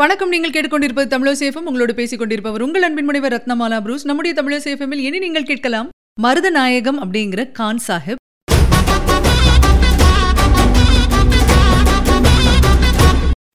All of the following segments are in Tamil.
வணக்கம். நீங்கள் கேட்டுக்கொண்டிருப்பது தமிழசேஃபம் உங்களோடு பேசிக் கொண்டிருப்பவர் உங்கள் அன்பின் முனைவர் ரத்னமாலா புரூஸ். நம்முடைய தமிழசேஃபமில் இனி நீங்கள் கேட்கலாம் மருதநாயகம் அப்படிங்கிற கான் சாஹிப்.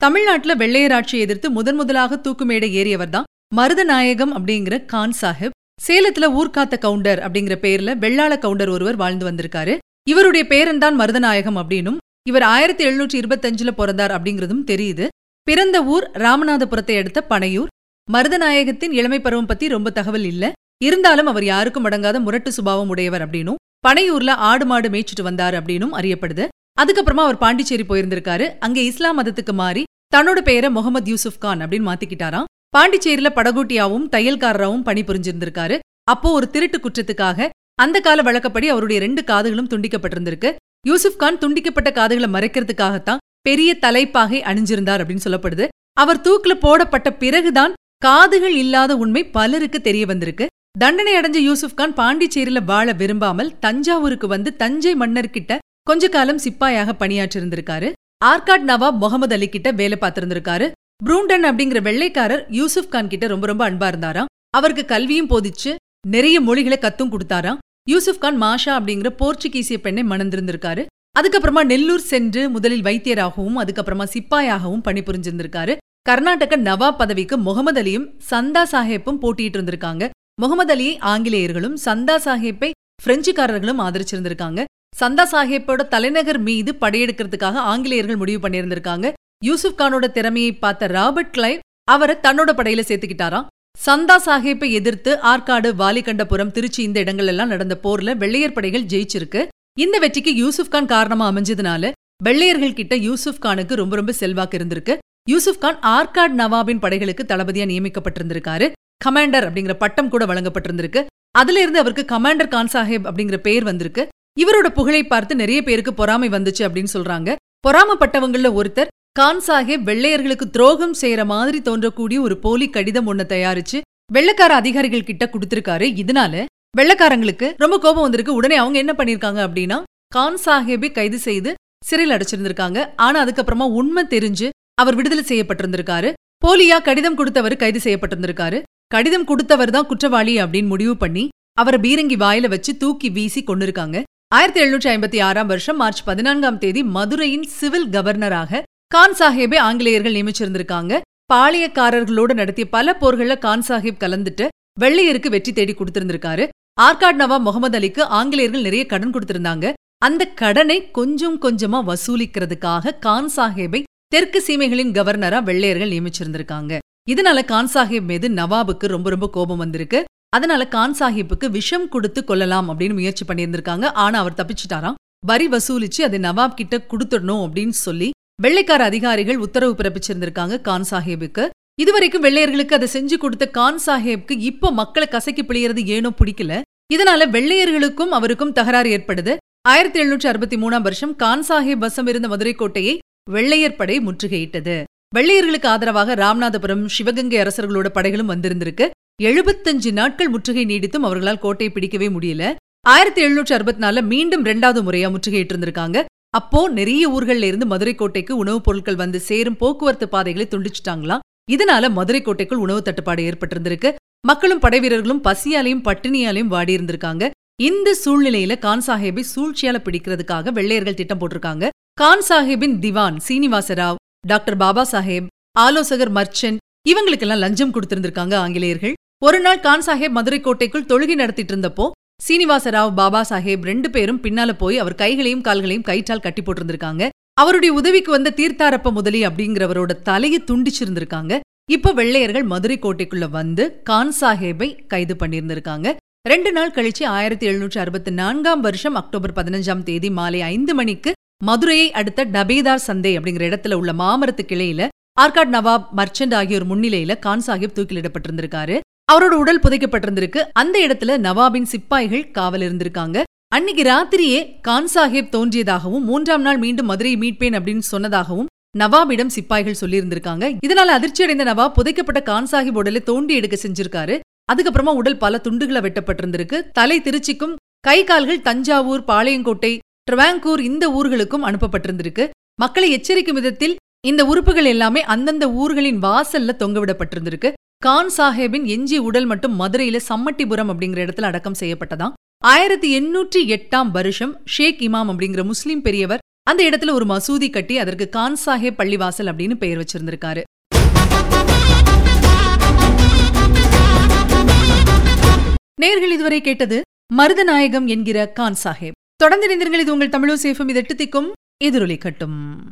தமிழ்நாட்டுல வெள்ளையராட்சியை எதிர்த்து முதன் முதலாக தூக்குமேடை ஏறியவர் தான் மருதநாயகம் அப்படிங்கிற கான் சாஹிப். சேலத்துல ஊர்காத்த கவுண்டர் அப்படிங்கிற பேர்ல வெள்ளாள கவுண்டர் ஒருவர் வாழ்ந்து வந்திருக்காரு. இவருடைய பேரன் தான் மருதநாயகம் அப்படின்னும் இவர் ஆயிரத்தி எழுநூற்றி இருபத்தஞ்சுல பிறந்தார் அப்படிங்கிறதும் தெரியுது. பிறந்த ஊர் ராமநாதபுரத்தை அடுத்த பனையூர். மருதநாயகத்தின் இளமை பருவம் பத்தி ரொம்ப தகவல் இல்ல. இருந்தாலும் அவர் யாருக்கும் அடங்காத முரட்டு சுபாவம் உடையவர் அப்படின்னும் பனையூர்ல ஆடு மாடு மேய்ச்சிட்டு வந்தார் அப்படின்னும் அறியப்படுது. அதுக்கப்புறமா அவர் பாண்டிச்சேரி போயிருந்திருக்காரு. அங்க இஸ்லாம் மதத்துக்கு மாறி தன்னோட பெயரை முகமது யூசுப் கான் அப்படின்னு மாத்திக்கிட்டாராம். பாண்டிச்சேரியில படகோட்டியாவும் தையல்காரராவும் பணிபுரிஞ்சிருந்திருக்காரு அப்போ ஒரு திருட்டு குற்றத்துக்காக அந்த கால வழக்கப்படி அவருடைய ரெண்டு காதுகளும் துண்டிக்கப்பட்டிருந்திருக்கு. யூசுப் கான் துண்டிக்கப்பட்ட காதுகளை மறைக்கிறதுக்காகத்தான் பெரிய தலைப்பாகை அணிஞ்சிருந்தார் அப்படின்னு சொல்லப்படுது. அவர் தூக்குல போடப்பட்ட பிறகுதான் காதுகள் இல்லாத உண்மை பலருக்கு தெரிய வந்திருக்கு. தண்டனை அடைஞ்ச யூசுப் கான் பாண்டிச்சேரியில வாழ விரும்பாமல் தஞ்சாவூருக்கு வந்து தஞ்சை மன்னர்கிட்ட கொஞ்ச காலம் சிப்பாயாக பணியாற்றிருந்திருக்காரு. ஆர்காட் நவாப் முகமது அலி கிட்ட வேலை பார்த்திருந்திருக்காரு. ப்ரூண்டன் அப்படிங்கிற வெள்ளைக்காரர் யூசுப் கான் கிட்ட ரொம்ப ரொம்ப அன்பா இருந்தாராம். அவருக்கு கல்வியும் போதிச்சு நிறைய மொழிகளை கத்தும் கொடுத்தாராம். யூசுப் கான் மாஷா அப்படிங்கிற போர்ச்சுகீசிய பெண்ணை மணந்திருந்திருக்காரு. அதுக்கப்புறமா நெல்லூர் சென்று முதலில் வைத்தியராகவும் அதுக்கப்புறமா சிப்பாயாகவும் பணிபுரிஞ்சிருந்திருக்காரு. கர்நாடக நவாப் பதவிக்கு முகமது அலியும் சந்தா சாஹேப்பும் போட்டிட்டு இருந்திருக்காங்க. முகமது அலியை ஆங்கிலேயர்களும் சந்தா சாஹேப்பை பிரெஞ்சுக்காரர்களும் ஆதரிச்சிருந்திருக்காங்க. சந்தா சாஹேப்போட தலைநகர் மீது படையெடுக்கிறதுக்காக ஆங்கிலேயர்கள் முடிவு பண்ணியிருந்திருக்காங்க. யூசுப் கானோட திறமையை பார்த்த ராபர்ட் கிளைவ் அவரை தன்னோட படையில சேர்த்துக்கிட்டாராம். சந்தா சாஹேப்பை எதிர்த்து ஆற்காடு வாலிகண்டபுரம் திருச்சி இந்த இடங்கள் எல்லாம் நடந்த போர்ல வெள்ளையர் படைகள் ஜெயிச்சிருக்கு. இந்த வெற்றிக்கு யூசுப் கான் காரணமா அமைஞ்சதுனால வெள்ளையர்கள் கிட்ட யூசுப் கானுக்கு ரொம்ப ரொம்ப செல்வாக்கு இருந்திருக்கு. யூசுப் கான் ஆர்காட் நவாபின் படைகளுக்கு தளபதியா நியமிக்கப்பட்டிருந்திருக்காரு. கமாண்டர் அப்படிங்கிற பட்டம் கூட வழங்கப்பட்டிருந்திருக்கு. அதுல இருந்து அவருக்கு கமாண்டர் கான் சாஹேப் அப்படிங்கிற பெயர் வந்திருக்கு. இவரோட புகழை பார்த்து நிறைய பேருக்கு பொறாமை வந்துச்சு அப்படின்னு சொல்றாங்க. பொறாமப்பட்டவங்கள ஒருத்தர் கான் சாஹேப் வெள்ளையர்களுக்கு துரோகம் செய்யற மாதிரி தோன்றக்கூடிய ஒரு போலி கடிதம் ஒண்ணு தயாரிச்சு வெள்ளக்கார அதிகாரிகள் கிட்ட கொடுத்திருக்காரு. இதனால வெள்ளக்காரங்களுக்கு ரொம்ப கோபம் வந்திருக்கு. உடனே அவங்க என்ன பண்ணிருக்காங்க அப்படின்னா கான் சாஹேபை கைது செய்து சிறையில் அடைச்சிருந்திருக்காங்க. ஆனா அதுக்கப்புறமா உண்மை தெரிஞ்சு அவர் விடுதலை செய்யப்பட்டிருந்திருக்காரு. போலியா கடிதம் கொடுத்தவர் கைது செய்யப்பட்டிருந்திருக்காரு. கடிதம் கொடுத்தவர் தான் குற்றவாளி அப்படின்னு முடிவு பண்ணி அவரை பீரங்கி வாயில வச்சு தூக்கி வீசி கொண்டிருக்காங்க ஆயிரத்தி எழுநூற்றி ஐம்பத்தி ஆறாம் வருஷம் மார்ச் பதினான்காம் தேதி மதுரையின் சிவில் கவர்னராக கான் சாஹேபை ஆங்கிலேயர்கள் நியமிச்சிருந்திருக்காங்க. பாளையக்காரர்களோடு நடத்திய பல போர்கள்ல கான் சாஹிப் கலந்துட்டு வெள்ளையருக்கு வெற்றி தேடி கொடுத்திருந்திருக்காரு. ஆர்காட் நவாப் முகமது அலிக்கு ஆங்கிலேயர்கள் நிறைய கடன் கொடுத்திருந்தாங்க. அந்த கடனை கொஞ்சம் கொஞ்சமா வசூலிக்கிறதுக்காக கான் சாஹேபை தெற்கு சீமைகளின் கவர்னரா வெள்ளையர்கள் நியமிச்சிருந்திருக்காங்க. இதனால கான் சாஹிப் மீது நவாபுக்கு ரொம்ப ரொம்ப கோபம் வந்திருக்கு. அதனால கான் சாஹிப்புக்கு விஷம் கொடுத்து கொள்ளலாம் அப்படின்னு முயற்சி பண்ணியிருந்திருக்காங்க. ஆனா அவர் தப்பிச்சிட்டாராம். வரி வசூலிச்சு அதை நவாப் கிட்ட கொடுத்துடணும் அப்படின்னு சொல்லி வெள்ளைக்கார அதிகாரிகள் உத்தரவு பிறப்பிச்சிருந்திருக்காங்க கான் சாஹேபுக்கு. இதுவரைக்கும் வெள்ளையர்களுக்கு அதை செஞ்சு கொடுத்த கான் சாஹேப்க்கு இப்போ மக்களை கசக்கி பிழியறது ஏனோ பிடிக்கல. இதனால வெள்ளையர்களுக்கும் அவருக்கும் தகராறு ஏற்படுது. ஆயிரத்தி எழுநூற்றி அறுபத்தி மூணாம் வருஷம் கான் சாஹேப் வசம் இருந்த மதுரை கோட்டையை வெள்ளையர் படை முற்றுகையிட்டது. வெள்ளையர்களுக்கு ஆதரவாக ராமநாதபுரம் சிவகங்கை அரசர்களோட படைகளும் வந்திருந்திருக்கு. எழுபத்தஞ்சு நாட்கள் முற்றுகை நீடித்தும் அவர்களால் கோட்டையை பிடிக்கவே முடியல. ஆயிரத்தி எழுநூற்றி அறுபத்தி நாலுல மீண்டும் ரெண்டாவது முறையா முற்றுகையிட்டு இருந்திருக்காங்க. அப்போ நிறைய ஊர்கள்ல இருந்து மதுரை கோட்டைக்கு உணவுப் பொருட்கள் வந்து சேரும் போக்குவரத்து பாதைகளை துண்டிச்சிட்டாங்களாம். இதனால மதுரை கோட்டைக்குள் உணவு தட்டுப்பாடு ஏற்பட்டிருந்திருக்கு. மக்களும் படைவீரர்களும் பசியாலையும் பட்டினியாலையும் வாடி இருந்திருக்காங்க. இந்த சூழ்நிலையில கான் சாஹேபை சூழ்ச்சியால பிடிக்கிறதுக்காக வெள்ளையர்கள் திட்டம் போட்டிருக்காங்க. கான் சாஹேபின் திவான் சீனிவாச ராவ் டாக்டர் பாபா சாஹேப் ஆலோசகர் மர்ச்சன் இவங்களுக்கெல்லாம் லஞ்சம் கொடுத்திருந்திருக்காங்க ஆங்கிலேயர்கள். ஒரு நாள் கான் சாஹேப் மதுரை கோட்டைக்குள் தொழுகை நடத்திட்டு இருந்தப்போ சீனிவாசராவ் பாபா சாஹேப் ரெண்டு பேரும் பின்னால போய் அவர் கைகளையும் கால்களையும் கயிற்றால் கட்டி போட்டிருந்திருக்காங்க. அவருடைய உதவிக்கு வந்த தீர்த்தாரப்ப முதலி அப்படிங்கிறவரோட தலையை துண்டிச்சிருந்திருக்காங்க. இப்ப வெள்ளையர்கள் மதுரை கோட்டைக்குள்ள வந்து கான் சாஹேபை கைது பண்ணியிருந்திருக்காங்க. ரெண்டு நாள் கழிச்சு ஆயிரத்தி எழுநூற்றி அறுபத்தி நான்காம் வருஷம் அக்டோபர் பதினஞ்சாம் தேதி மாலை ஐந்து மணிக்கு மதுரையை அடுத்த டபேதார் சந்தை அப்படிங்கிற இடத்துல உள்ள மாமரத்து கிளையில ஆர்காட் நவாப் மர்ச்சன்ட் ஆகியோர் முன்னிலையில கான் சாஹிப் தூக்கிலிடப்பட்டிருந்திருக்காரு அவரோட உடல் புதைக்கப்பட்டிருந்திருக்கு. அந்த இடத்துல நவாபின் சிப்பாய்கள் காவல் இருந்திருக்காங்க அன்னைக்கு ராத்திரியே கான் சாஹிப் தோன்றியதாகவும் மூன்றாம் நாள் மீண்டும் மதுரையை மீட்பேன் அப்படின்னு சொன்னதாகவும் நவாபிடம் சிப்பாய்கள் சொல்லியிருந்திருக்காங்க. இதனால அதிர்ச்சி அடைந்த நவாப் புதைக்கப்பட்ட கான் சாஹிப் உடலை தோண்டி எடுக்க செஞ்சிருக்காரு. அதுக்கப்புறமா உடல் பல துண்டுகளை வெட்டப்பட்டிருந்திருக்கு. தலை திருச்சிக்கும் கை கால்கள் தஞ்சாவூர் பாளையங்கோட்டை ட்ரவாங்கூர் இந்த ஊர்களுக்கும் அனுப்பப்பட்டிருந்திருக்கு. மக்களை எச்சரிக்கும் விதத்தில் இந்த உறுப்புகள் எல்லாமே அந்தந்த ஊர்களின் வாசல்ல தொங்கவிடப்பட்டிருந்திருக்கு கான் சாஹேபின் எஞ்சி உடல் மட்டும் மதுரையில சம்மட்டிபுரம் அப்படிங்கிற இடத்துல அடக்கம் செய்யப்பட்டதாம். ஆயிரத்தி எண்ணூற்றி எட்டாம் வருஷம் ஷேக் இமாம் அப்படிங்கிற முஸ்லிம் பெரியவர் அந்த இடத்துல ஒரு மசூதி கட்டி அதற்கு கான் சாஹேப் பள்ளிவாசல் அப்படின்னு பெயர் வச்சிருந்திருக்காரு. நேர்கள் இதுவரை கேட்டது மருதநாயகம் என்கிற கான் சாஹேப். தொடர்ந்து இணைந்திருங்கள் இது உங்கள் தமிழோ சேஃபம். இது எட்டு திக்கும் எதிரொலி கட்டும்.